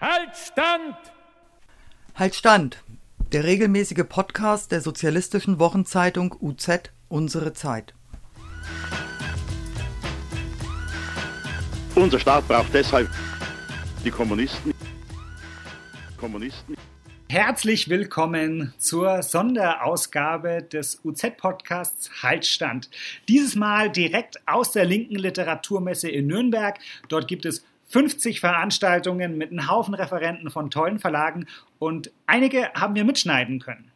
Halt Stand! Halt Stand! Der regelmäßige Podcast der sozialistischen Wochenzeitung UZ Unsere Zeit. Unser Staat braucht deshalb die Kommunisten. Kommunisten. Herzlich willkommen zur Sonderausgabe des UZ-Podcasts Haltstand. Dieses Mal direkt aus der linken Literaturmesse in Nürnberg. Dort gibt es 50 Veranstaltungen mit einem Haufen Referenten von tollen Verlagen und einige haben wir mitschneiden können.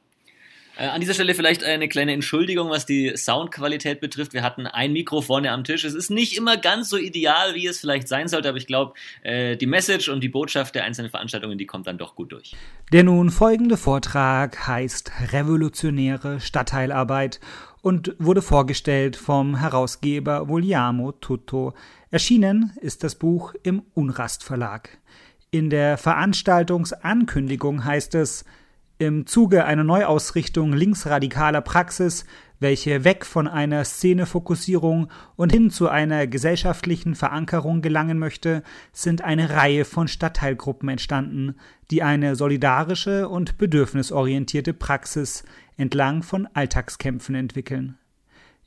Äh, an dieser Stelle vielleicht eine kleine Entschuldigung, was die Soundqualität betrifft. Wir hatten ein Mikro vorne am Tisch. Es ist nicht immer ganz so ideal, wie es vielleicht sein sollte, aber ich glaube, äh, die Message und die Botschaft der einzelnen Veranstaltungen, die kommt dann doch gut durch. Der nun folgende Vortrag heißt Revolutionäre Stadtteilarbeit und wurde vorgestellt vom Herausgeber Vogliamo Tutto. Erschienen ist das Buch im Unrast Verlag. In der Veranstaltungsankündigung heißt es, im Zuge einer Neuausrichtung linksradikaler Praxis, welche weg von einer Szenefokussierung und hin zu einer gesellschaftlichen Verankerung gelangen möchte, sind eine Reihe von Stadtteilgruppen entstanden, die eine solidarische und bedürfnisorientierte Praxis entlang von Alltagskämpfen entwickeln.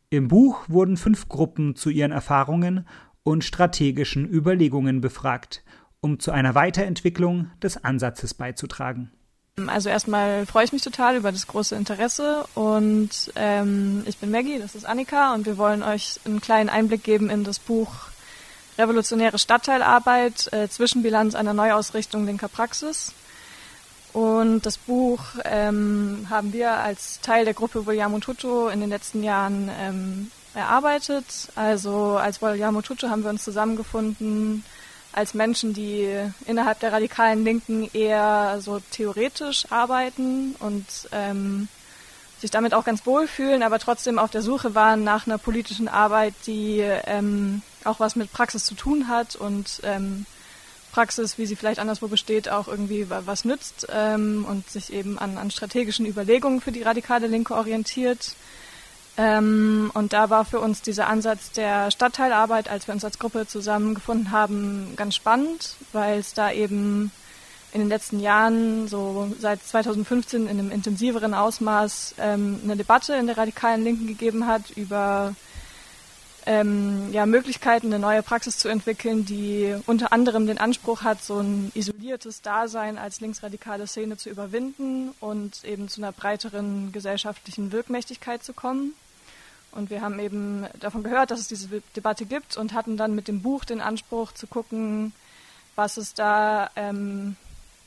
Im Buch wurden fünf Gruppen zu ihren Erfahrungen und strategischen Überlegungen befragt, um zu einer Weiterentwicklung des Ansatzes beizutragen. Also erstmal freue ich mich total über das große Interesse und ähm, ich bin Maggie, das ist Annika und wir wollen euch einen kleinen Einblick geben in das Buch Revolutionäre Stadtteilarbeit, äh, Zwischenbilanz einer Neuausrichtung linker Praxis. Und das Buch ähm, haben wir als Teil der Gruppe Vogliamo Tutto in den letzten Jahren ähm, erarbeitet. Also als Vogliamo Tutto haben wir uns zusammengefunden als Menschen, die innerhalb der radikalen Linken eher so theoretisch arbeiten und ähm, sich damit auch ganz wohl fühlen, aber trotzdem auf der Suche waren nach einer politischen Arbeit, die ähm, auch was mit Praxis zu tun hat und ähm, Praxis, wie sie vielleicht anderswo besteht, auch irgendwie was nützt ähm, und sich eben an, an strategischen Überlegungen für die radikale Linke orientiert. Ähm, und da war für uns dieser Ansatz der Stadtteilarbeit, als wir uns als Gruppe zusammengefunden haben, ganz spannend, weil es da eben in den letzten Jahren, so seit 2015 in einem intensiveren Ausmaß, ähm, eine Debatte in der radikalen Linken gegeben hat über ähm, ja, Möglichkeiten, eine neue Praxis zu entwickeln, die unter anderem den Anspruch hat, so ein isoliertes Dasein als linksradikale Szene zu überwinden und eben zu einer breiteren gesellschaftlichen Wirkmächtigkeit zu kommen. Und wir haben eben davon gehört, dass es diese Debatte gibt und hatten dann mit dem Buch den Anspruch zu gucken, was es da ähm,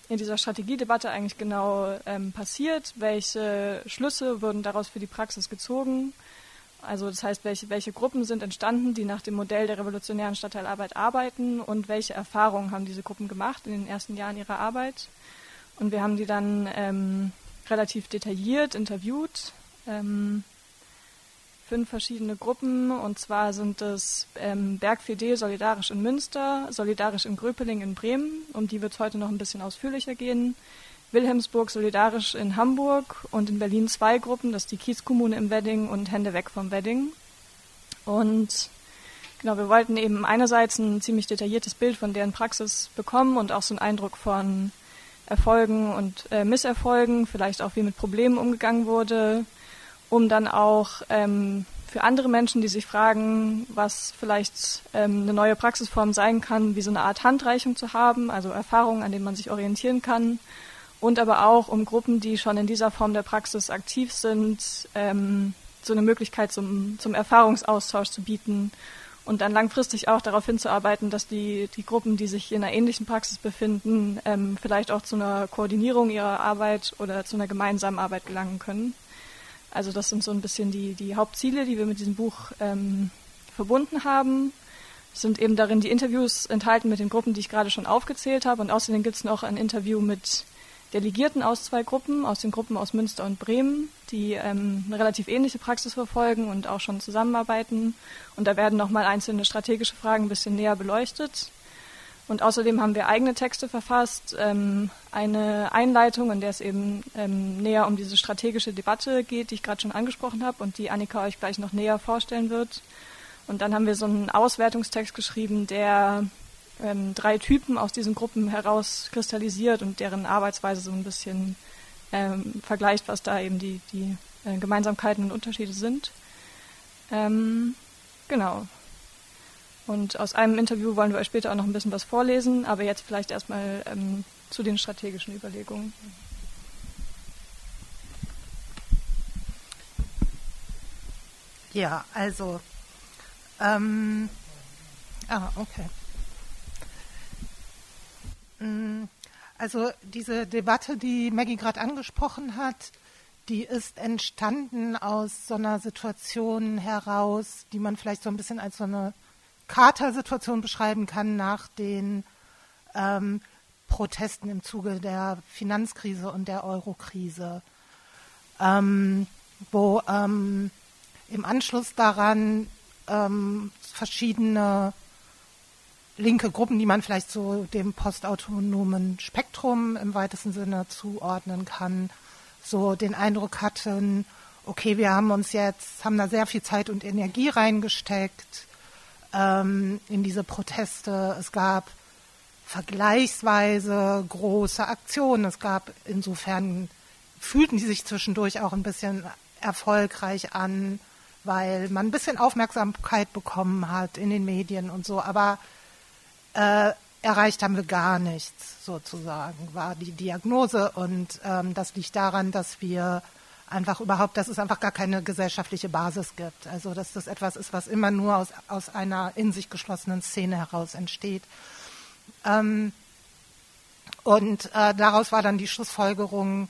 in dieser Strategiedebatte eigentlich genau ähm, passiert, welche Schlüsse wurden daraus für die Praxis gezogen also das heißt, welche, welche Gruppen sind entstanden, die nach dem Modell der revolutionären Stadtteilarbeit arbeiten und welche Erfahrungen haben diese Gruppen gemacht in den ersten Jahren ihrer Arbeit. Und wir haben die dann ähm, relativ detailliert interviewt. Ähm, fünf verschiedene Gruppen und zwar sind es ähm, Bergfide solidarisch in Münster, solidarisch in Gröpeling in Bremen, um die wird es heute noch ein bisschen ausführlicher gehen. Wilhelmsburg solidarisch in Hamburg und in Berlin zwei Gruppen, das ist die Kiezkommune im Wedding und Hände weg vom Wedding. Und genau, wir wollten eben einerseits ein ziemlich detailliertes Bild von deren Praxis bekommen und auch so einen Eindruck von Erfolgen und äh, Misserfolgen, vielleicht auch wie mit Problemen umgegangen wurde, um dann auch ähm, für andere Menschen, die sich fragen, was vielleicht ähm, eine neue Praxisform sein kann, wie so eine Art Handreichung zu haben, also Erfahrungen, an denen man sich orientieren kann und aber auch um Gruppen, die schon in dieser Form der Praxis aktiv sind, ähm, so eine Möglichkeit zum, zum Erfahrungsaustausch zu bieten und dann langfristig auch darauf hinzuarbeiten, dass die, die Gruppen, die sich in einer ähnlichen Praxis befinden, ähm, vielleicht auch zu einer Koordinierung ihrer Arbeit oder zu einer gemeinsamen Arbeit gelangen können. Also das sind so ein bisschen die, die Hauptziele, die wir mit diesem Buch ähm, verbunden haben. Es sind eben darin die Interviews enthalten mit den Gruppen, die ich gerade schon aufgezählt habe. Und außerdem gibt es noch ein Interview mit Delegierten aus zwei Gruppen, aus den Gruppen aus Münster und Bremen, die ähm, eine relativ ähnliche Praxis verfolgen und auch schon zusammenarbeiten. Und da werden nochmal einzelne strategische Fragen ein bisschen näher beleuchtet. Und außerdem haben wir eigene Texte verfasst, ähm, eine Einleitung, in der es eben ähm, näher um diese strategische Debatte geht, die ich gerade schon angesprochen habe und die Annika euch gleich noch näher vorstellen wird. Und dann haben wir so einen Auswertungstext geschrieben, der werden drei Typen aus diesen Gruppen herauskristallisiert und deren Arbeitsweise so ein bisschen ähm, vergleicht, was da eben die, die äh, Gemeinsamkeiten und Unterschiede sind. Ähm, genau. Und aus einem Interview wollen wir euch später auch noch ein bisschen was vorlesen, aber jetzt vielleicht erstmal ähm, zu den strategischen Überlegungen. Ja, also, ähm, ah, okay. Mm, also diese Debatte, die Maggie gerade angesprochen hat, die ist entstanden aus so einer Situation heraus, die man vielleicht so ein bisschen als so eine Kater-Situation beschreiben kann nach den ähm, Protesten im Zuge der Finanzkrise und der Eurokrise, ähm, wo ähm, im Anschluss daran ähm, verschiedene linke Gruppen, die man vielleicht so dem postautonomen Spektrum im weitesten Sinne zuordnen kann, so den Eindruck hatten, okay, wir haben uns jetzt, haben da sehr viel Zeit und Energie reingesteckt ähm, in diese Proteste. Es gab vergleichsweise große Aktionen. Es gab insofern, fühlten die sich zwischendurch auch ein bisschen erfolgreich an weil man ein bisschen Aufmerksamkeit bekommen hat in den Medien und so, aber äh, erreicht haben wir gar nichts, sozusagen, war die Diagnose. Und ähm, das liegt daran, dass wir einfach überhaupt, dass es einfach gar keine gesellschaftliche Basis gibt. Also dass das etwas ist, was immer nur aus, aus einer in sich geschlossenen Szene heraus entsteht. Ähm, und äh, daraus war dann die Schlussfolgerung,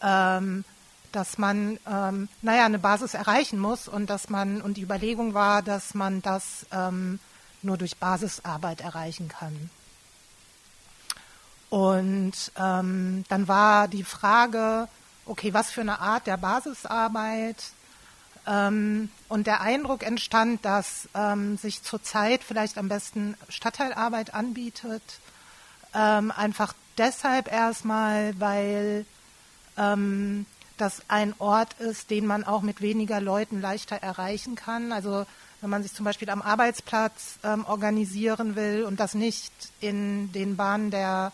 ähm, dass man, ähm, naja, eine Basis erreichen muss und dass man, und die Überlegung war, dass man das ähm, nur durch Basisarbeit erreichen kann. Und ähm, dann war die Frage, okay, was für eine Art der Basisarbeit? Ähm, und der Eindruck entstand, dass ähm, sich zurzeit vielleicht am besten Stadtteilarbeit anbietet. Ähm, einfach deshalb erstmal, weil ähm, das ein Ort ist, den man auch mit weniger Leuten leichter erreichen kann. Also wenn man sich zum Beispiel am Arbeitsplatz ähm, organisieren will und das nicht in den Bahnen der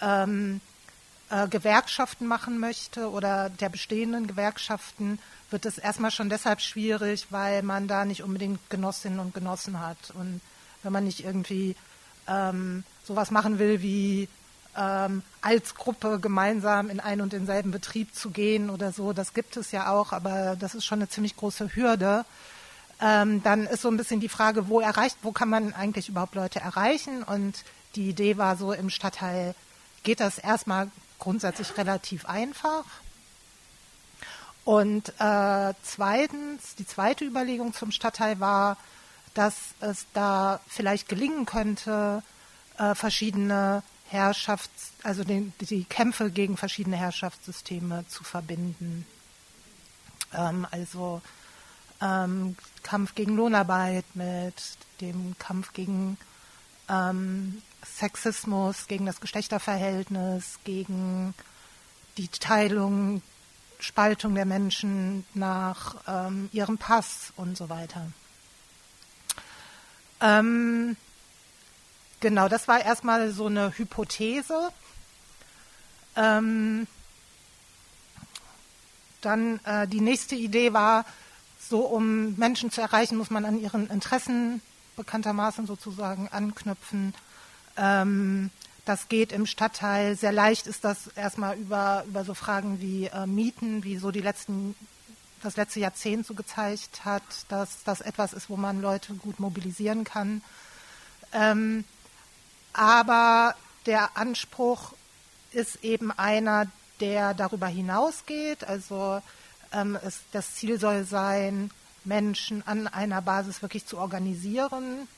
ähm, äh, Gewerkschaften machen möchte oder der bestehenden Gewerkschaften, wird es erstmal schon deshalb schwierig, weil man da nicht unbedingt Genossinnen und Genossen hat. Und wenn man nicht irgendwie ähm, sowas machen will wie ähm, als Gruppe gemeinsam in einen und denselben Betrieb zu gehen oder so. Das gibt es ja auch, aber das ist schon eine ziemlich große Hürde. Ähm, dann ist so ein bisschen die Frage, wo erreicht, wo kann man eigentlich überhaupt Leute erreichen? Und die Idee war so im Stadtteil geht das erstmal grundsätzlich relativ einfach. Und äh, zweitens, die zweite Überlegung zum Stadtteil war, dass es da vielleicht gelingen könnte, äh, verschiedene Herrschafts-, also den, die Kämpfe gegen verschiedene Herrschaftssysteme zu verbinden. Ähm, also ähm, Kampf gegen Lohnarbeit mit dem Kampf gegen ähm, Sexismus, gegen das Geschlechterverhältnis, gegen die Teilung, Spaltung der Menschen nach ähm, ihrem Pass und so weiter. Ähm, Genau, das war erstmal so eine Hypothese. Ähm, dann äh, die nächste Idee war, so um Menschen zu erreichen, muss man an ihren Interessen bekanntermaßen sozusagen anknüpfen. Ähm, das geht im Stadtteil. Sehr leicht ist das erstmal über, über so Fragen wie äh, Mieten, wie so die letzten, das letzte Jahrzehnt so gezeigt hat, dass das etwas ist, wo man Leute gut mobilisieren kann. Ähm, aber der Anspruch ist eben einer, der darüber hinausgeht. Also ähm, es, das Ziel soll sein, Menschen an einer Basis wirklich zu organisieren.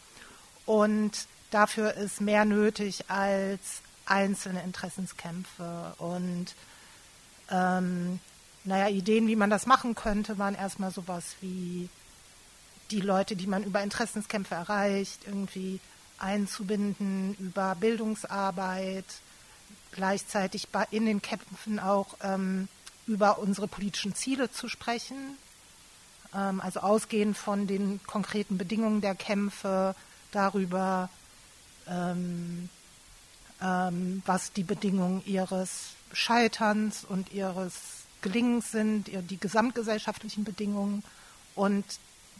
Und dafür ist mehr nötig als einzelne Interessenskämpfe. Und ähm, naja, Ideen, wie man das machen könnte, waren erstmal sowas wie die Leute, die man über Interessenskämpfe erreicht, irgendwie einzubinden, über Bildungsarbeit, gleichzeitig in den Kämpfen auch ähm, über unsere politischen Ziele zu sprechen, also ausgehend von den konkreten Bedingungen der Kämpfe, darüber, ähm, ähm, was die Bedingungen ihres Scheiterns und ihres Gelingens sind, die gesamtgesellschaftlichen Bedingungen und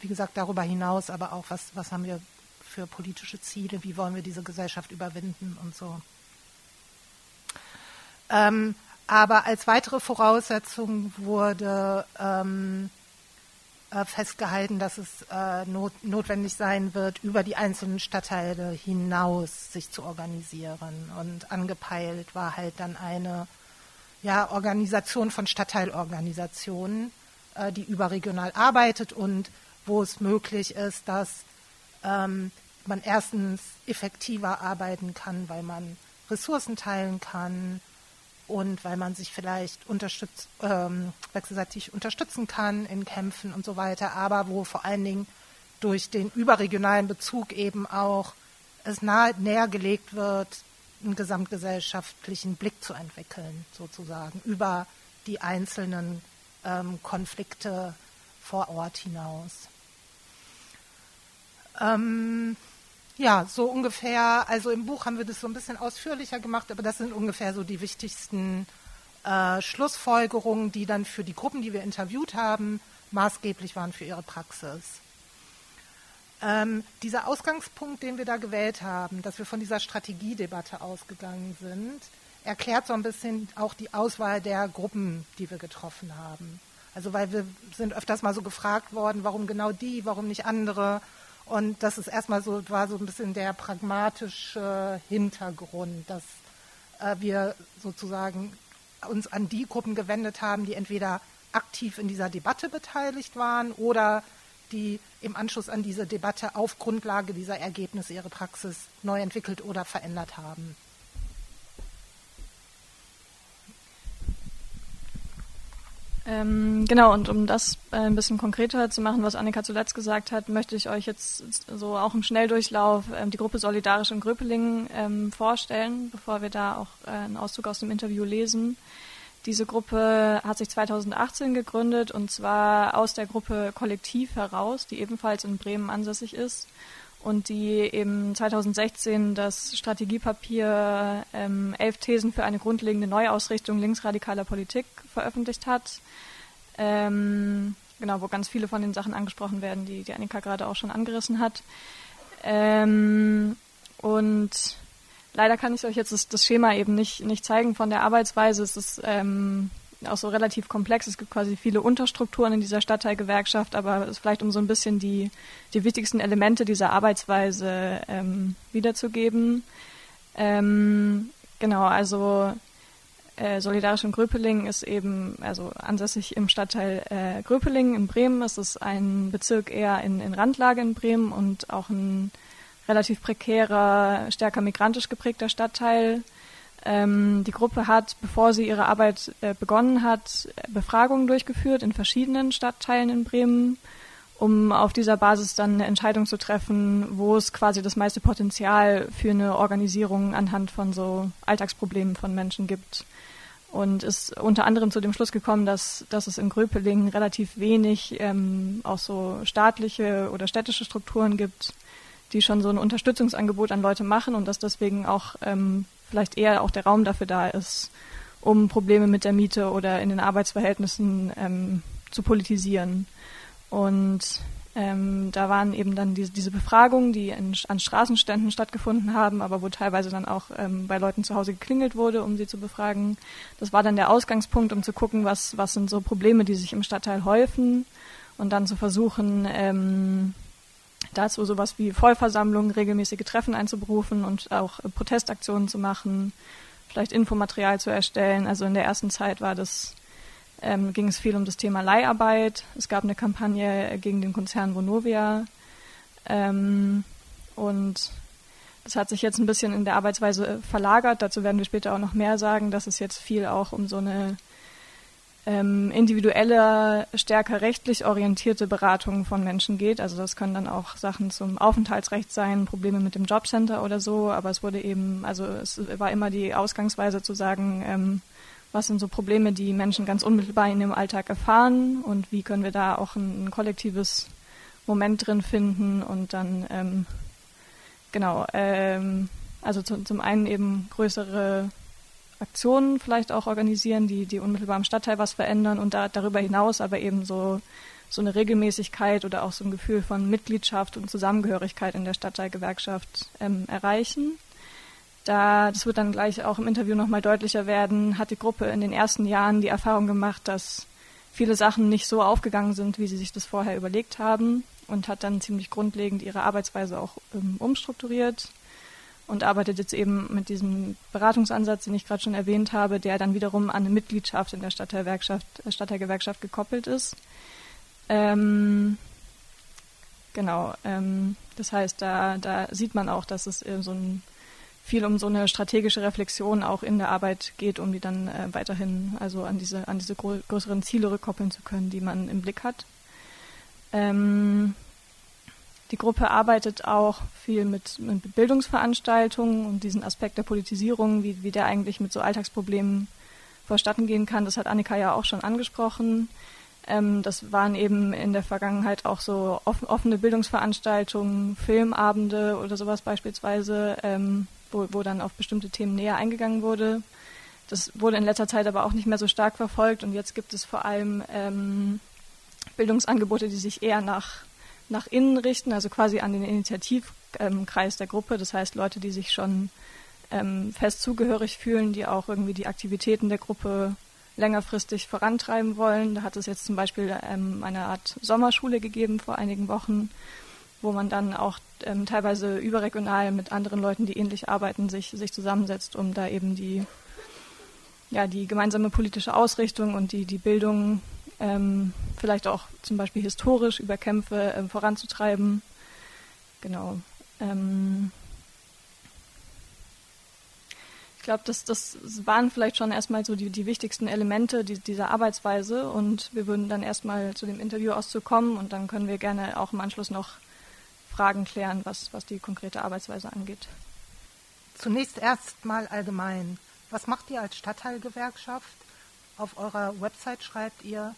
wie gesagt darüber hinaus aber auch, was, was haben wir für politische Ziele, wie wollen wir diese Gesellschaft überwinden und so. Ähm, aber als weitere Voraussetzung wurde ähm, äh, festgehalten, dass es äh, not, notwendig sein wird, über die einzelnen Stadtteile hinaus sich zu organisieren. Und angepeilt war halt dann eine ja, Organisation von Stadtteilorganisationen, äh, die überregional arbeitet und wo es möglich ist, dass ähm, man erstens effektiver arbeiten kann, weil man Ressourcen teilen kann, und weil man sich vielleicht unterstützt, ähm, wechselseitig unterstützen kann in Kämpfen und so weiter, aber wo vor allen Dingen durch den überregionalen Bezug eben auch es nahe, näher gelegt wird, einen gesamtgesellschaftlichen Blick zu entwickeln, sozusagen, über die einzelnen ähm, Konflikte vor Ort hinaus. Ähm, ja, so ungefähr, also im Buch haben wir das so ein bisschen ausführlicher gemacht, aber das sind ungefähr so die wichtigsten äh, Schlussfolgerungen, die dann für die Gruppen, die wir interviewt haben, maßgeblich waren für ihre Praxis. Ähm, dieser Ausgangspunkt, den wir da gewählt haben, dass wir von dieser Strategiedebatte ausgegangen sind, erklärt so ein bisschen auch die Auswahl der Gruppen, die wir getroffen haben. Also weil wir sind öfters mal so gefragt worden, warum genau die, warum nicht andere. Und das ist erstmal so, war so ein bisschen der pragmatische Hintergrund, dass äh, wir sozusagen uns an die Gruppen gewendet haben, die entweder aktiv in dieser Debatte beteiligt waren oder die im Anschluss an diese Debatte auf Grundlage dieser Ergebnisse ihre Praxis neu entwickelt oder verändert haben. Ähm, genau, und um das äh, ein bisschen konkreter zu machen, was Annika zuletzt gesagt hat, möchte ich euch jetzt so auch im Schnelldurchlauf ähm, die Gruppe Solidarisch in Gröpelingen ähm, vorstellen, bevor wir da auch äh, einen Auszug aus dem Interview lesen. Diese Gruppe hat sich 2018 gegründet und zwar aus der Gruppe Kollektiv heraus, die ebenfalls in Bremen ansässig ist und die eben 2016 das Strategiepapier ähm, Elf Thesen für eine grundlegende Neuausrichtung linksradikaler Politik veröffentlicht hat. Ähm, genau, wo ganz viele von den Sachen angesprochen werden, die, die Annika gerade auch schon angerissen hat. Ähm, und leider kann ich euch jetzt das, das, Schema eben nicht, nicht zeigen von der Arbeitsweise. Es ist ähm, auch so relativ komplex. Es gibt quasi viele Unterstrukturen in dieser Stadtteilgewerkschaft, aber es ist vielleicht um so ein bisschen die, die wichtigsten Elemente dieser Arbeitsweise ähm, wiederzugeben. Ähm, genau, also äh, Solidarisch in Gröpeling ist eben also ansässig im Stadtteil äh, Gröpeling in Bremen. Es ist ein Bezirk eher in, in Randlage in Bremen und auch ein relativ prekärer, stärker migrantisch geprägter Stadtteil. Ähm, die Gruppe hat, bevor sie ihre Arbeit äh, begonnen hat, Befragungen durchgeführt in verschiedenen Stadtteilen in Bremen, um auf dieser Basis dann eine Entscheidung zu treffen, wo es quasi das meiste Potenzial für eine Organisierung anhand von so Alltagsproblemen von Menschen gibt. Und ist unter anderem zu dem Schluss gekommen, dass, dass es in Gröpeling relativ wenig ähm, auch so staatliche oder städtische Strukturen gibt, die schon so ein Unterstützungsangebot an Leute machen und dass deswegen auch ähm, vielleicht eher auch der Raum dafür da ist, um Probleme mit der Miete oder in den Arbeitsverhältnissen ähm, zu politisieren. Und ähm, da waren eben dann diese, diese Befragungen, die in, an Straßenständen stattgefunden haben, aber wo teilweise dann auch ähm, bei Leuten zu Hause geklingelt wurde, um sie zu befragen. Das war dann der Ausgangspunkt, um zu gucken, was, was sind so Probleme, die sich im Stadtteil häufen und dann zu versuchen, ähm, dazu sowas wie Vollversammlungen, regelmäßige Treffen einzuberufen und auch äh, Protestaktionen zu machen, vielleicht Infomaterial zu erstellen. Also in der ersten Zeit war das, ähm, ging es viel um das Thema Leiharbeit. Es gab eine Kampagne gegen den Konzern Vonovia. Ähm, und das hat sich jetzt ein bisschen in der Arbeitsweise äh, verlagert. Dazu werden wir später auch noch mehr sagen, dass es jetzt viel auch um so eine ähm, individuelle, stärker rechtlich orientierte Beratung von Menschen geht. Also das können dann auch Sachen zum Aufenthaltsrecht sein, Probleme mit dem Jobcenter oder so. Aber es wurde eben, also es war immer die Ausgangsweise zu sagen, ähm, was sind so Probleme, die Menschen ganz unmittelbar in ihrem Alltag erfahren und wie können wir da auch ein, ein kollektives Moment drin finden und dann ähm, genau ähm, Also zu, zum einen eben größere Aktionen vielleicht auch organisieren, die, die unmittelbar im Stadtteil was verändern und da, darüber hinaus aber eben so, so eine Regelmäßigkeit oder auch so ein Gefühl von Mitgliedschaft und Zusammengehörigkeit in der Stadtteilgewerkschaft ähm, erreichen. Da, das wird dann gleich auch im Interview nochmal deutlicher werden, hat die Gruppe in den ersten Jahren die Erfahrung gemacht, dass viele Sachen nicht so aufgegangen sind, wie sie sich das vorher überlegt haben und hat dann ziemlich grundlegend ihre Arbeitsweise auch ähm, umstrukturiert und arbeitet jetzt eben mit diesem Beratungsansatz, den ich gerade schon erwähnt habe, der dann wiederum an eine Mitgliedschaft in der äh, Stadtteilgewerkschaft gekoppelt ist. Ähm, genau, ähm, das heißt, da, da sieht man auch, dass es so ein viel um so eine strategische Reflexion auch in der Arbeit geht, um die dann äh, weiterhin also an diese an diese größeren Ziele rückkoppeln zu können, die man im Blick hat. Ähm, die Gruppe arbeitet auch viel mit, mit, Bildungsveranstaltungen und diesen Aspekt der Politisierung, wie, wie der eigentlich mit so Alltagsproblemen vorstatten gehen kann. Das hat Annika ja auch schon angesprochen. Ähm, das waren eben in der Vergangenheit auch so offene Bildungsveranstaltungen, Filmabende oder sowas beispielsweise, ähm, wo, wo dann auf bestimmte Themen näher eingegangen wurde. Das wurde in letzter Zeit aber auch nicht mehr so stark verfolgt und jetzt gibt es vor allem ähm, Bildungsangebote, die sich eher nach nach innen richten, also quasi an den Initiativkreis der Gruppe. Das heißt Leute, die sich schon ähm, fest zugehörig fühlen, die auch irgendwie die Aktivitäten der Gruppe längerfristig vorantreiben wollen. Da hat es jetzt zum Beispiel ähm, eine Art Sommerschule gegeben vor einigen Wochen, wo man dann auch ähm, teilweise überregional mit anderen Leuten, die ähnlich arbeiten, sich, sich zusammensetzt, um da eben die, ja, die gemeinsame politische Ausrichtung und die, die Bildung ähm, vielleicht auch zum Beispiel historisch über Kämpfe ähm, voranzutreiben. Genau. Ähm ich glaube, das, das waren vielleicht schon erstmal so die, die wichtigsten Elemente die, dieser Arbeitsweise und wir würden dann erstmal zu dem Interview auszukommen und dann können wir gerne auch im Anschluss noch Fragen klären, was, was die konkrete Arbeitsweise angeht. Zunächst erstmal allgemein. Was macht ihr als Stadtteilgewerkschaft? Auf eurer Website schreibt ihr,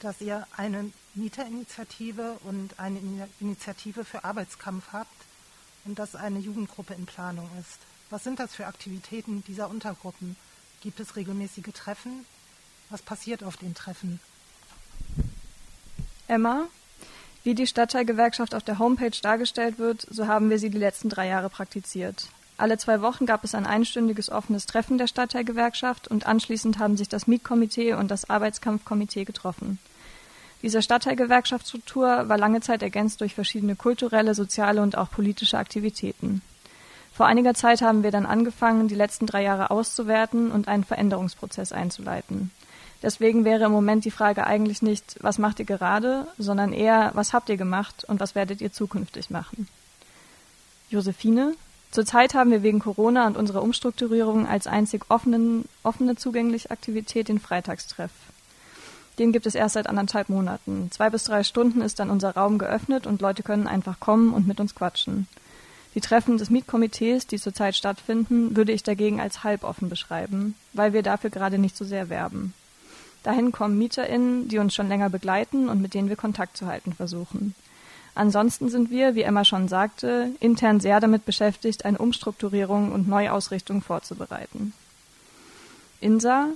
dass ihr eine Mieterinitiative und eine Initiative für Arbeitskampf habt und dass eine Jugendgruppe in Planung ist. Was sind das für Aktivitäten dieser Untergruppen? Gibt es regelmäßige Treffen? Was passiert auf den Treffen? Emma, wie die Stadtteilgewerkschaft auf der Homepage dargestellt wird, so haben wir sie die letzten drei Jahre praktiziert. Alle zwei Wochen gab es ein einstündiges offenes Treffen der Stadtteilgewerkschaft und anschließend haben sich das Mietkomitee und das Arbeitskampfkomitee getroffen. Diese Stadtteilgewerkschaftsstruktur war lange Zeit ergänzt durch verschiedene kulturelle, soziale und auch politische Aktivitäten. Vor einiger Zeit haben wir dann angefangen, die letzten drei Jahre auszuwerten und einen Veränderungsprozess einzuleiten. Deswegen wäre im Moment die Frage eigentlich nicht, was macht ihr gerade, sondern eher, was habt ihr gemacht und was werdet ihr zukünftig machen. Josephine, zurzeit haben wir wegen Corona und unserer Umstrukturierung als einzig offenen, offene zugängliche Aktivität den Freitagstreff. Den gibt es erst seit anderthalb Monaten. Zwei bis drei Stunden ist dann unser Raum geöffnet und Leute können einfach kommen und mit uns quatschen. Die Treffen des Mietkomitees, die zurzeit stattfinden, würde ich dagegen als halboffen beschreiben, weil wir dafür gerade nicht so sehr werben. Dahin kommen MieterInnen, die uns schon länger begleiten und mit denen wir Kontakt zu halten versuchen. Ansonsten sind wir, wie Emma schon sagte, intern sehr damit beschäftigt, eine Umstrukturierung und Neuausrichtung vorzubereiten. Insa,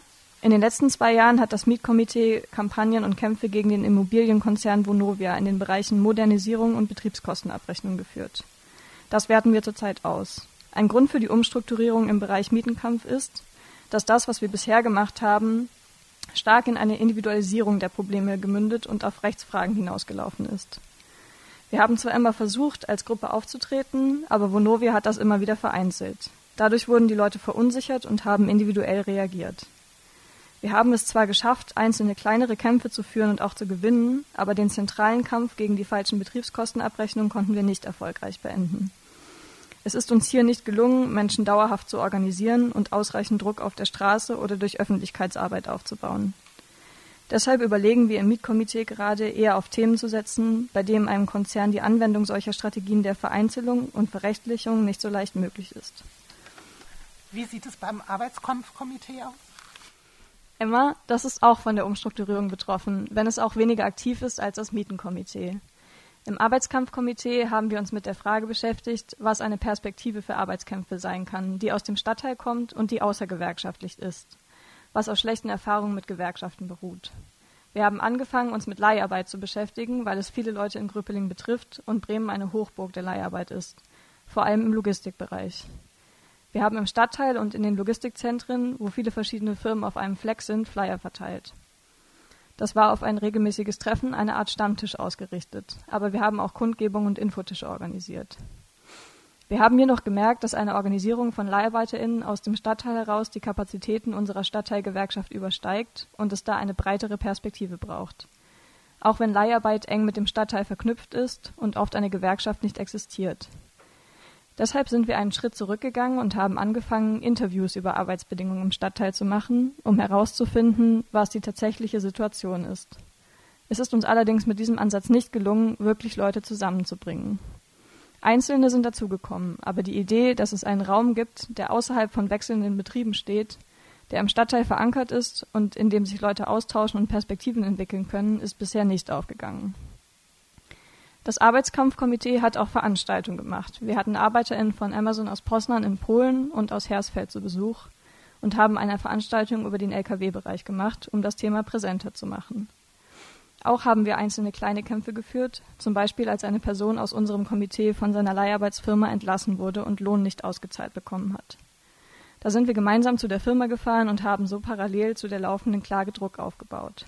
in den letzten zwei Jahren hat das Mietkomitee Kampagnen und Kämpfe gegen den Immobilienkonzern Vonovia in den Bereichen Modernisierung und Betriebskostenabrechnung geführt. Das werten wir zurzeit aus. Ein Grund für die Umstrukturierung im Bereich Mietenkampf ist, dass das, was wir bisher gemacht haben, stark in eine Individualisierung der Probleme gemündet und auf Rechtsfragen hinausgelaufen ist. Wir haben zwar immer versucht, als Gruppe aufzutreten, aber Vonovia hat das immer wieder vereinzelt. Dadurch wurden die Leute verunsichert und haben individuell reagiert. Wir haben es zwar geschafft, einzelne kleinere Kämpfe zu führen und auch zu gewinnen, aber den zentralen Kampf gegen die falschen Betriebskostenabrechnungen konnten wir nicht erfolgreich beenden. Es ist uns hier nicht gelungen, Menschen dauerhaft zu organisieren und ausreichend Druck auf der Straße oder durch Öffentlichkeitsarbeit aufzubauen. Deshalb überlegen wir im Mietkomitee gerade eher auf Themen zu setzen, bei denen einem Konzern die Anwendung solcher Strategien der Vereinzelung und Verrechtlichung nicht so leicht möglich ist. Wie sieht es beim Arbeitskampfkomitee aus? Emma, das ist auch von der Umstrukturierung betroffen, wenn es auch weniger aktiv ist als das Mietenkomitee. Im Arbeitskampfkomitee haben wir uns mit der Frage beschäftigt, was eine Perspektive für Arbeitskämpfe sein kann, die aus dem Stadtteil kommt und die außergewerkschaftlich ist, was auf schlechten Erfahrungen mit Gewerkschaften beruht. Wir haben angefangen, uns mit Leiharbeit zu beschäftigen, weil es viele Leute in Gröpeling betrifft und Bremen eine Hochburg der Leiharbeit ist, vor allem im Logistikbereich. Wir haben im Stadtteil und in den Logistikzentren, wo viele verschiedene Firmen auf einem Fleck sind, Flyer verteilt. Das war auf ein regelmäßiges Treffen, eine Art Stammtisch ausgerichtet, aber wir haben auch Kundgebungen und Infotische organisiert. Wir haben jedoch gemerkt, dass eine Organisierung von LeiharbeiterInnen aus dem Stadtteil heraus die Kapazitäten unserer Stadtteilgewerkschaft übersteigt und es da eine breitere Perspektive braucht. Auch wenn Leiharbeit eng mit dem Stadtteil verknüpft ist und oft eine Gewerkschaft nicht existiert. Deshalb sind wir einen Schritt zurückgegangen und haben angefangen, Interviews über Arbeitsbedingungen im Stadtteil zu machen, um herauszufinden, was die tatsächliche Situation ist. Es ist uns allerdings mit diesem Ansatz nicht gelungen, wirklich Leute zusammenzubringen. Einzelne sind dazugekommen, aber die Idee, dass es einen Raum gibt, der außerhalb von wechselnden Betrieben steht, der im Stadtteil verankert ist und in dem sich Leute austauschen und Perspektiven entwickeln können, ist bisher nicht aufgegangen. Das Arbeitskampfkomitee hat auch Veranstaltungen gemacht. Wir hatten ArbeiterInnen von Amazon aus Poznan in Polen und aus Hersfeld zu Besuch und haben eine Veranstaltung über den Lkw-Bereich gemacht, um das Thema präsenter zu machen. Auch haben wir einzelne kleine Kämpfe geführt, zum Beispiel als eine Person aus unserem Komitee von seiner Leiharbeitsfirma entlassen wurde und Lohn nicht ausgezahlt bekommen hat. Da sind wir gemeinsam zu der Firma gefahren und haben so parallel zu der laufenden Klage Druck aufgebaut.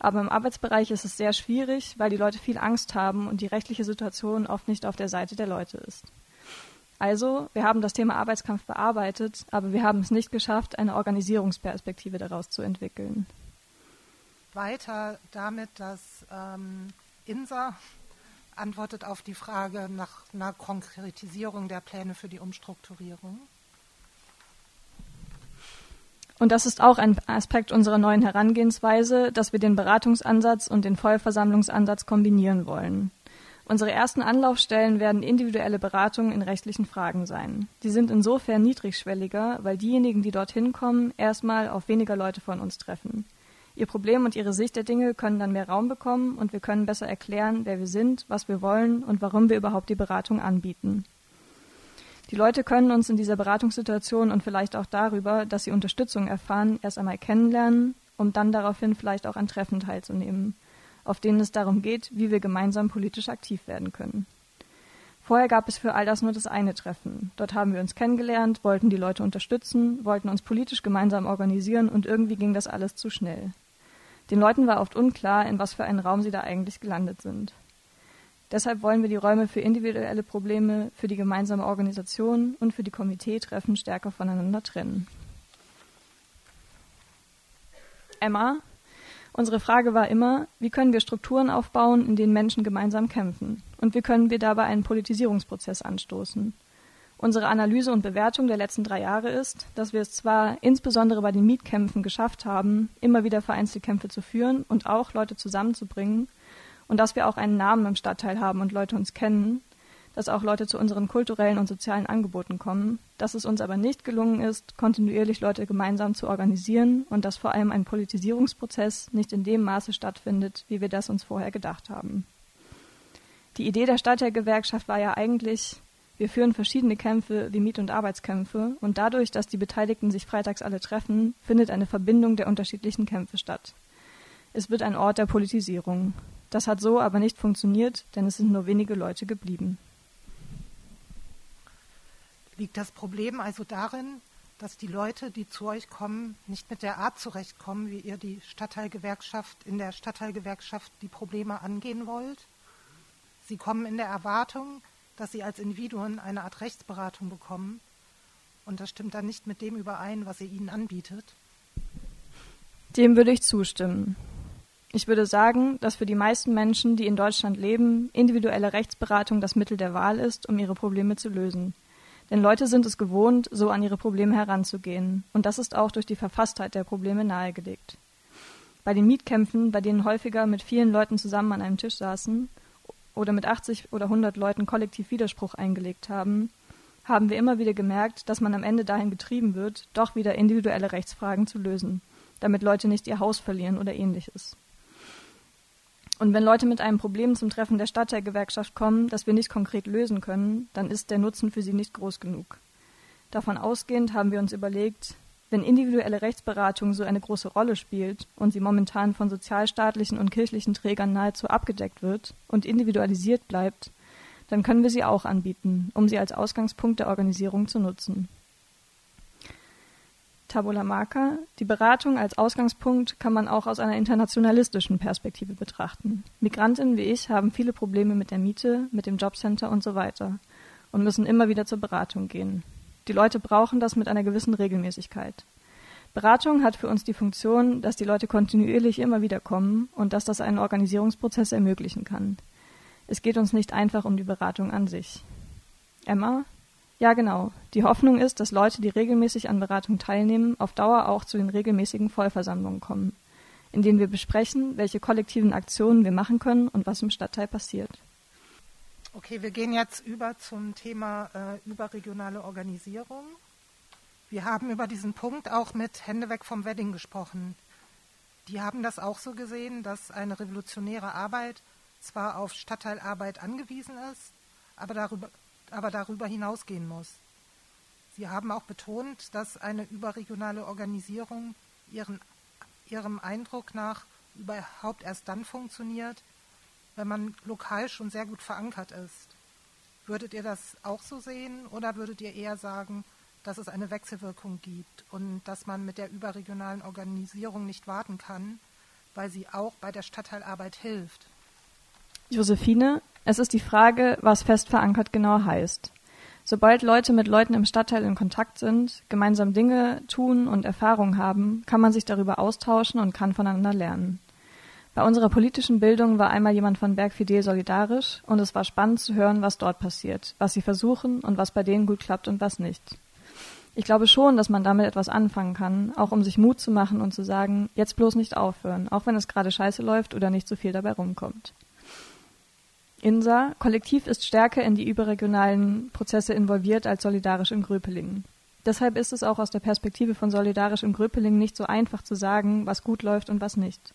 Aber im Arbeitsbereich ist es sehr schwierig, weil die Leute viel Angst haben und die rechtliche Situation oft nicht auf der Seite der Leute ist. Also, wir haben das Thema Arbeitskampf bearbeitet, aber wir haben es nicht geschafft, eine Organisierungsperspektive daraus zu entwickeln. Weiter damit, dass ähm, INSA antwortet auf die Frage nach einer Konkretisierung der Pläne für die Umstrukturierung. Und das ist auch ein Aspekt unserer neuen Herangehensweise, dass wir den Beratungsansatz und den Vollversammlungsansatz kombinieren wollen. Unsere ersten Anlaufstellen werden individuelle Beratungen in rechtlichen Fragen sein. Die sind insofern niedrigschwelliger, weil diejenigen, die dorthin kommen, erstmal auf weniger Leute von uns treffen. Ihr Problem und ihre Sicht der Dinge können dann mehr Raum bekommen und wir können besser erklären, wer wir sind, was wir wollen und warum wir überhaupt die Beratung anbieten. Die Leute können uns in dieser Beratungssituation und vielleicht auch darüber, dass sie Unterstützung erfahren, erst einmal kennenlernen, um dann daraufhin vielleicht auch an Treffen teilzunehmen, auf denen es darum geht, wie wir gemeinsam politisch aktiv werden können. Vorher gab es für all das nur das eine Treffen. Dort haben wir uns kennengelernt, wollten die Leute unterstützen, wollten uns politisch gemeinsam organisieren und irgendwie ging das alles zu schnell. Den Leuten war oft unklar, in was für einen Raum sie da eigentlich gelandet sind. Deshalb wollen wir die Räume für individuelle Probleme, für die gemeinsame Organisation und für die Komiteetreffen stärker voneinander trennen. Emma, unsere Frage war immer, wie können wir Strukturen aufbauen, in denen Menschen gemeinsam kämpfen? Und wie können wir dabei einen Politisierungsprozess anstoßen? Unsere Analyse und Bewertung der letzten drei Jahre ist, dass wir es zwar insbesondere bei den Mietkämpfen geschafft haben, immer wieder Vereinzelkämpfe zu führen und auch Leute zusammenzubringen, und dass wir auch einen Namen im Stadtteil haben und Leute uns kennen, dass auch Leute zu unseren kulturellen und sozialen Angeboten kommen, dass es uns aber nicht gelungen ist, kontinuierlich Leute gemeinsam zu organisieren und dass vor allem ein Politisierungsprozess nicht in dem Maße stattfindet, wie wir das uns vorher gedacht haben. Die Idee der Stadtteilgewerkschaft war ja eigentlich, wir führen verschiedene Kämpfe wie Miet- und Arbeitskämpfe und dadurch, dass die Beteiligten sich freitags alle treffen, findet eine Verbindung der unterschiedlichen Kämpfe statt. Es wird ein Ort der Politisierung. Das hat so aber nicht funktioniert, denn es sind nur wenige Leute geblieben. Liegt das Problem also darin, dass die Leute, die zu euch kommen, nicht mit der Art zurechtkommen, wie ihr die Stadtteilgewerkschaft in der Stadtteilgewerkschaft die Probleme angehen wollt? Sie kommen in der Erwartung, dass sie als Individuen eine Art Rechtsberatung bekommen, und das stimmt dann nicht mit dem überein, was ihr ihnen anbietet. Dem würde ich zustimmen. Ich würde sagen, dass für die meisten Menschen, die in Deutschland leben, individuelle Rechtsberatung das Mittel der Wahl ist, um ihre Probleme zu lösen. Denn Leute sind es gewohnt, so an ihre Probleme heranzugehen. Und das ist auch durch die Verfasstheit der Probleme nahegelegt. Bei den Mietkämpfen, bei denen häufiger mit vielen Leuten zusammen an einem Tisch saßen oder mit 80 oder 100 Leuten kollektiv Widerspruch eingelegt haben, haben wir immer wieder gemerkt, dass man am Ende dahin getrieben wird, doch wieder individuelle Rechtsfragen zu lösen, damit Leute nicht ihr Haus verlieren oder ähnliches. Und wenn Leute mit einem Problem zum Treffen der Stadtteilgewerkschaft kommen, das wir nicht konkret lösen können, dann ist der Nutzen für sie nicht groß genug. Davon ausgehend haben wir uns überlegt, wenn individuelle Rechtsberatung so eine große Rolle spielt und sie momentan von sozialstaatlichen und kirchlichen Trägern nahezu abgedeckt wird und individualisiert bleibt, dann können wir sie auch anbieten, um sie als Ausgangspunkt der Organisierung zu nutzen. Tabula Marca. Die Beratung als Ausgangspunkt kann man auch aus einer internationalistischen Perspektive betrachten. Migrantinnen wie ich haben viele Probleme mit der Miete, mit dem Jobcenter und so weiter und müssen immer wieder zur Beratung gehen. Die Leute brauchen das mit einer gewissen Regelmäßigkeit. Beratung hat für uns die Funktion, dass die Leute kontinuierlich immer wieder kommen und dass das einen Organisierungsprozess ermöglichen kann. Es geht uns nicht einfach um die Beratung an sich. Emma, ja, genau. Die Hoffnung ist, dass Leute, die regelmäßig an Beratung teilnehmen, auf Dauer auch zu den regelmäßigen Vollversammlungen kommen, in denen wir besprechen, welche kollektiven Aktionen wir machen können und was im Stadtteil passiert. Okay, wir gehen jetzt über zum Thema äh, überregionale Organisierung. Wir haben über diesen Punkt auch mit Hände weg vom Wedding gesprochen. Die haben das auch so gesehen, dass eine revolutionäre Arbeit zwar auf Stadtteilarbeit angewiesen ist, aber darüber, aber darüber hinausgehen muss. Sie haben auch betont, dass eine überregionale Organisierung ihren, Ihrem Eindruck nach überhaupt erst dann funktioniert, wenn man lokal schon sehr gut verankert ist. Würdet ihr das auch so sehen oder würdet ihr eher sagen, dass es eine Wechselwirkung gibt und dass man mit der überregionalen Organisierung nicht warten kann, weil sie auch bei der Stadtteilarbeit hilft? Josephine, es ist die Frage, was fest verankert genau heißt. Sobald Leute mit Leuten im Stadtteil in Kontakt sind, gemeinsam Dinge tun und Erfahrungen haben, kann man sich darüber austauschen und kann voneinander lernen. Bei unserer politischen Bildung war einmal jemand von Bergfidel solidarisch und es war spannend zu hören, was dort passiert, was sie versuchen und was bei denen gut klappt und was nicht. Ich glaube schon, dass man damit etwas anfangen kann, auch um sich Mut zu machen und zu sagen, jetzt bloß nicht aufhören, auch wenn es gerade scheiße läuft oder nicht so viel dabei rumkommt. INSA, Kollektiv ist stärker in die überregionalen Prozesse involviert als solidarisch in Gröpelingen. Deshalb ist es auch aus der Perspektive von solidarisch in Gröpelingen nicht so einfach zu sagen, was gut läuft und was nicht.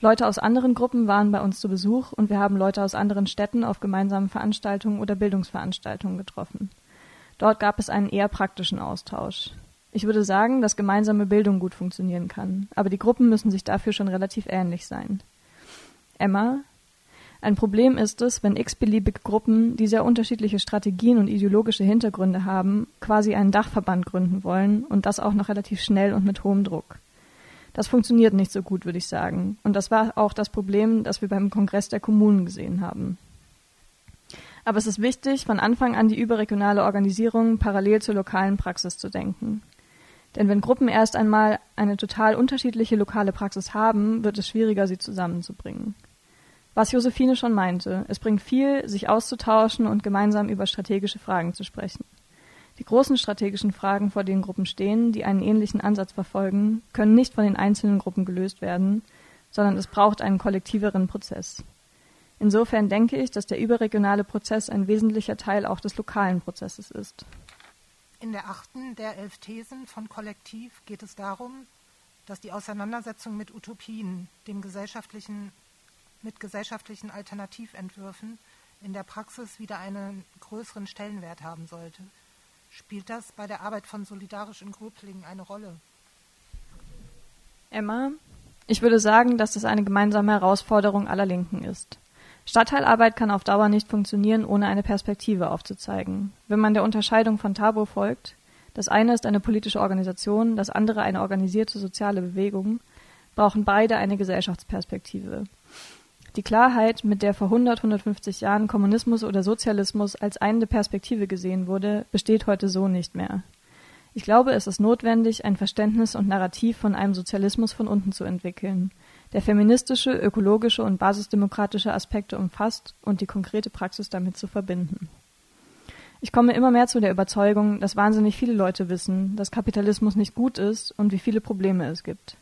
Leute aus anderen Gruppen waren bei uns zu Besuch und wir haben Leute aus anderen Städten auf gemeinsamen Veranstaltungen oder Bildungsveranstaltungen getroffen. Dort gab es einen eher praktischen Austausch. Ich würde sagen, dass gemeinsame Bildung gut funktionieren kann, aber die Gruppen müssen sich dafür schon relativ ähnlich sein. Emma, ein Problem ist es, wenn x-beliebige Gruppen, die sehr unterschiedliche Strategien und ideologische Hintergründe haben, quasi einen Dachverband gründen wollen und das auch noch relativ schnell und mit hohem Druck. Das funktioniert nicht so gut, würde ich sagen. Und das war auch das Problem, das wir beim Kongress der Kommunen gesehen haben. Aber es ist wichtig, von Anfang an die überregionale Organisierung parallel zur lokalen Praxis zu denken. Denn wenn Gruppen erst einmal eine total unterschiedliche lokale Praxis haben, wird es schwieriger, sie zusammenzubringen. Was Josephine schon meinte, es bringt viel, sich auszutauschen und gemeinsam über strategische Fragen zu sprechen. Die großen strategischen Fragen, vor denen Gruppen stehen, die einen ähnlichen Ansatz verfolgen, können nicht von den einzelnen Gruppen gelöst werden, sondern es braucht einen kollektiveren Prozess. Insofern denke ich, dass der überregionale Prozess ein wesentlicher Teil auch des lokalen Prozesses ist. In der achten der elf Thesen von Kollektiv geht es darum, dass die Auseinandersetzung mit Utopien, dem gesellschaftlichen mit gesellschaftlichen Alternativentwürfen in der Praxis wieder einen größeren Stellenwert haben sollte. Spielt das bei der Arbeit von Solidarisch in Gröblingen eine Rolle? Emma, ich würde sagen, dass das eine gemeinsame Herausforderung aller Linken ist. Stadtteilarbeit kann auf Dauer nicht funktionieren, ohne eine Perspektive aufzuzeigen. Wenn man der Unterscheidung von Tabo folgt, das eine ist eine politische Organisation, das andere eine organisierte soziale Bewegung, brauchen beide eine Gesellschaftsperspektive. Die Klarheit, mit der vor 100, 150 Jahren Kommunismus oder Sozialismus als eine Perspektive gesehen wurde, besteht heute so nicht mehr. Ich glaube, es ist notwendig, ein Verständnis und Narrativ von einem Sozialismus von unten zu entwickeln, der feministische, ökologische und basisdemokratische Aspekte umfasst und die konkrete Praxis damit zu verbinden. Ich komme immer mehr zu der Überzeugung, dass wahnsinnig viele Leute wissen, dass Kapitalismus nicht gut ist und wie viele Probleme es gibt.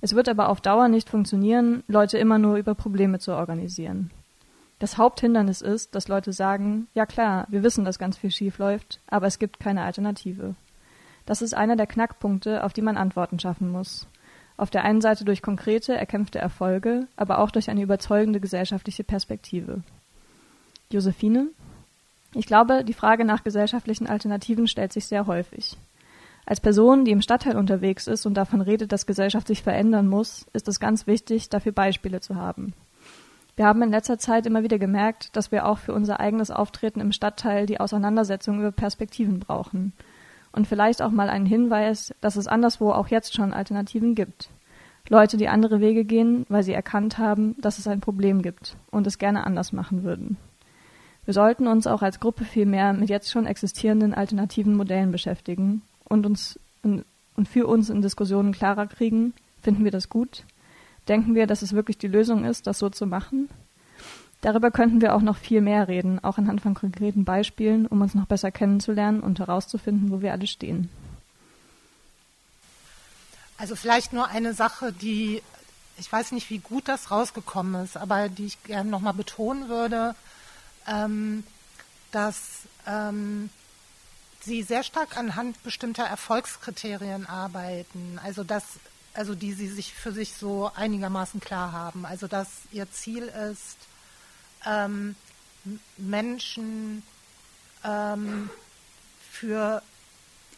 Es wird aber auf Dauer nicht funktionieren, Leute immer nur über Probleme zu organisieren. Das Haupthindernis ist, dass Leute sagen, ja klar, wir wissen, dass ganz viel schief läuft, aber es gibt keine Alternative. Das ist einer der Knackpunkte, auf die man Antworten schaffen muss. Auf der einen Seite durch konkrete, erkämpfte Erfolge, aber auch durch eine überzeugende gesellschaftliche Perspektive. Josephine? Ich glaube, die Frage nach gesellschaftlichen Alternativen stellt sich sehr häufig. Als Person, die im Stadtteil unterwegs ist und davon redet, dass Gesellschaft sich verändern muss, ist es ganz wichtig, dafür Beispiele zu haben. Wir haben in letzter Zeit immer wieder gemerkt, dass wir auch für unser eigenes Auftreten im Stadtteil die Auseinandersetzung über Perspektiven brauchen. Und vielleicht auch mal einen Hinweis, dass es anderswo auch jetzt schon Alternativen gibt. Leute, die andere Wege gehen, weil sie erkannt haben, dass es ein Problem gibt und es gerne anders machen würden. Wir sollten uns auch als Gruppe viel mehr mit jetzt schon existierenden alternativen Modellen beschäftigen und uns in, und für uns in Diskussionen klarer kriegen, finden wir das gut? Denken wir, dass es wirklich die Lösung ist, das so zu machen? Darüber könnten wir auch noch viel mehr reden, auch anhand von konkreten Beispielen, um uns noch besser kennenzulernen und herauszufinden, wo wir alle stehen. Also vielleicht nur eine Sache, die, ich weiß nicht, wie gut das rausgekommen ist, aber die ich gerne nochmal betonen würde, ähm, dass ähm, Sie sehr stark anhand bestimmter Erfolgskriterien arbeiten. Also dass also die sie sich für sich so einigermaßen klar haben. Also dass ihr Ziel ist, ähm, Menschen ähm, für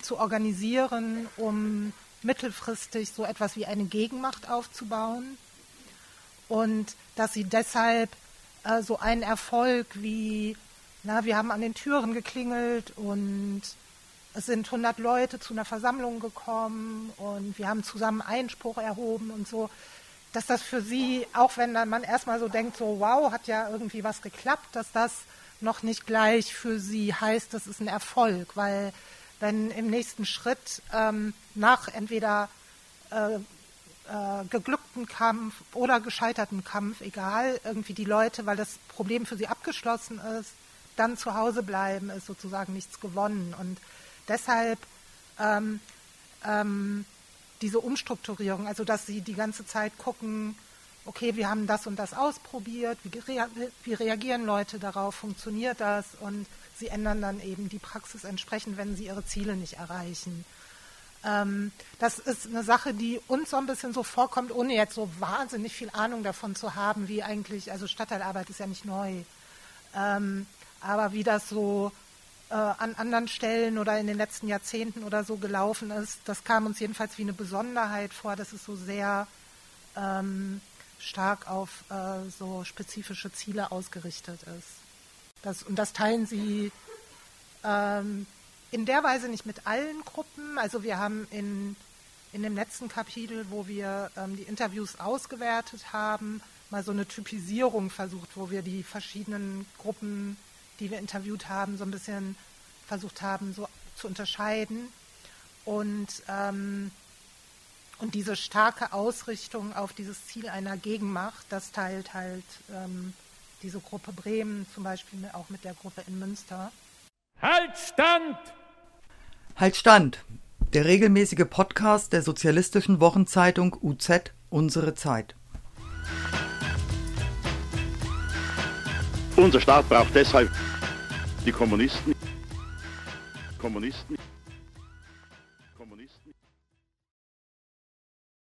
zu organisieren, um mittelfristig so etwas wie eine Gegenmacht aufzubauen und dass sie deshalb äh, so einen Erfolg wie, na, wir haben an den Türen geklingelt und es sind 100 Leute zu einer Versammlung gekommen und wir haben zusammen Einspruch erhoben und so, dass das für sie, auch wenn dann man erstmal so denkt, so wow, hat ja irgendwie was geklappt, dass das noch nicht gleich für sie heißt, das ist ein Erfolg, weil wenn im nächsten Schritt ähm, nach entweder äh, äh, geglückten Kampf oder gescheiterten Kampf, egal, irgendwie die Leute, weil das Problem für sie abgeschlossen ist, dann zu Hause bleiben, ist sozusagen nichts gewonnen. Und deshalb ähm, ähm, diese Umstrukturierung, also dass sie die ganze Zeit gucken, okay, wir haben das und das ausprobiert, wie, rea wie reagieren Leute darauf, funktioniert das und sie ändern dann eben die Praxis entsprechend, wenn sie ihre Ziele nicht erreichen. Ähm, das ist eine Sache, die uns so ein bisschen so vorkommt, ohne jetzt so wahnsinnig viel Ahnung davon zu haben, wie eigentlich, also Stadtteilarbeit ist ja nicht neu, ähm, aber wie das so äh, an anderen Stellen oder in den letzten Jahrzehnten oder so gelaufen ist. Das kam uns jedenfalls wie eine Besonderheit vor, dass es so sehr ähm, stark auf äh, so spezifische Ziele ausgerichtet ist. Das, und das teilen sie ähm, in der Weise nicht mit allen Gruppen. Also wir haben in, in dem letzten Kapitel, wo wir ähm, die Interviews ausgewertet haben, mal so eine Typisierung versucht, wo wir die verschiedenen Gruppen die wir interviewt haben, so ein bisschen versucht haben, so zu unterscheiden. Und, ähm, und diese starke Ausrichtung auf dieses Ziel einer Gegenmacht, das teilt halt ähm, diese Gruppe Bremen zum Beispiel auch mit der Gruppe in Münster. Halt Stand! Halt Stand! Der regelmäßige Podcast der sozialistischen Wochenzeitung UZ Unsere Zeit. Unser Staat braucht deshalb die Kommunisten. Kommunisten.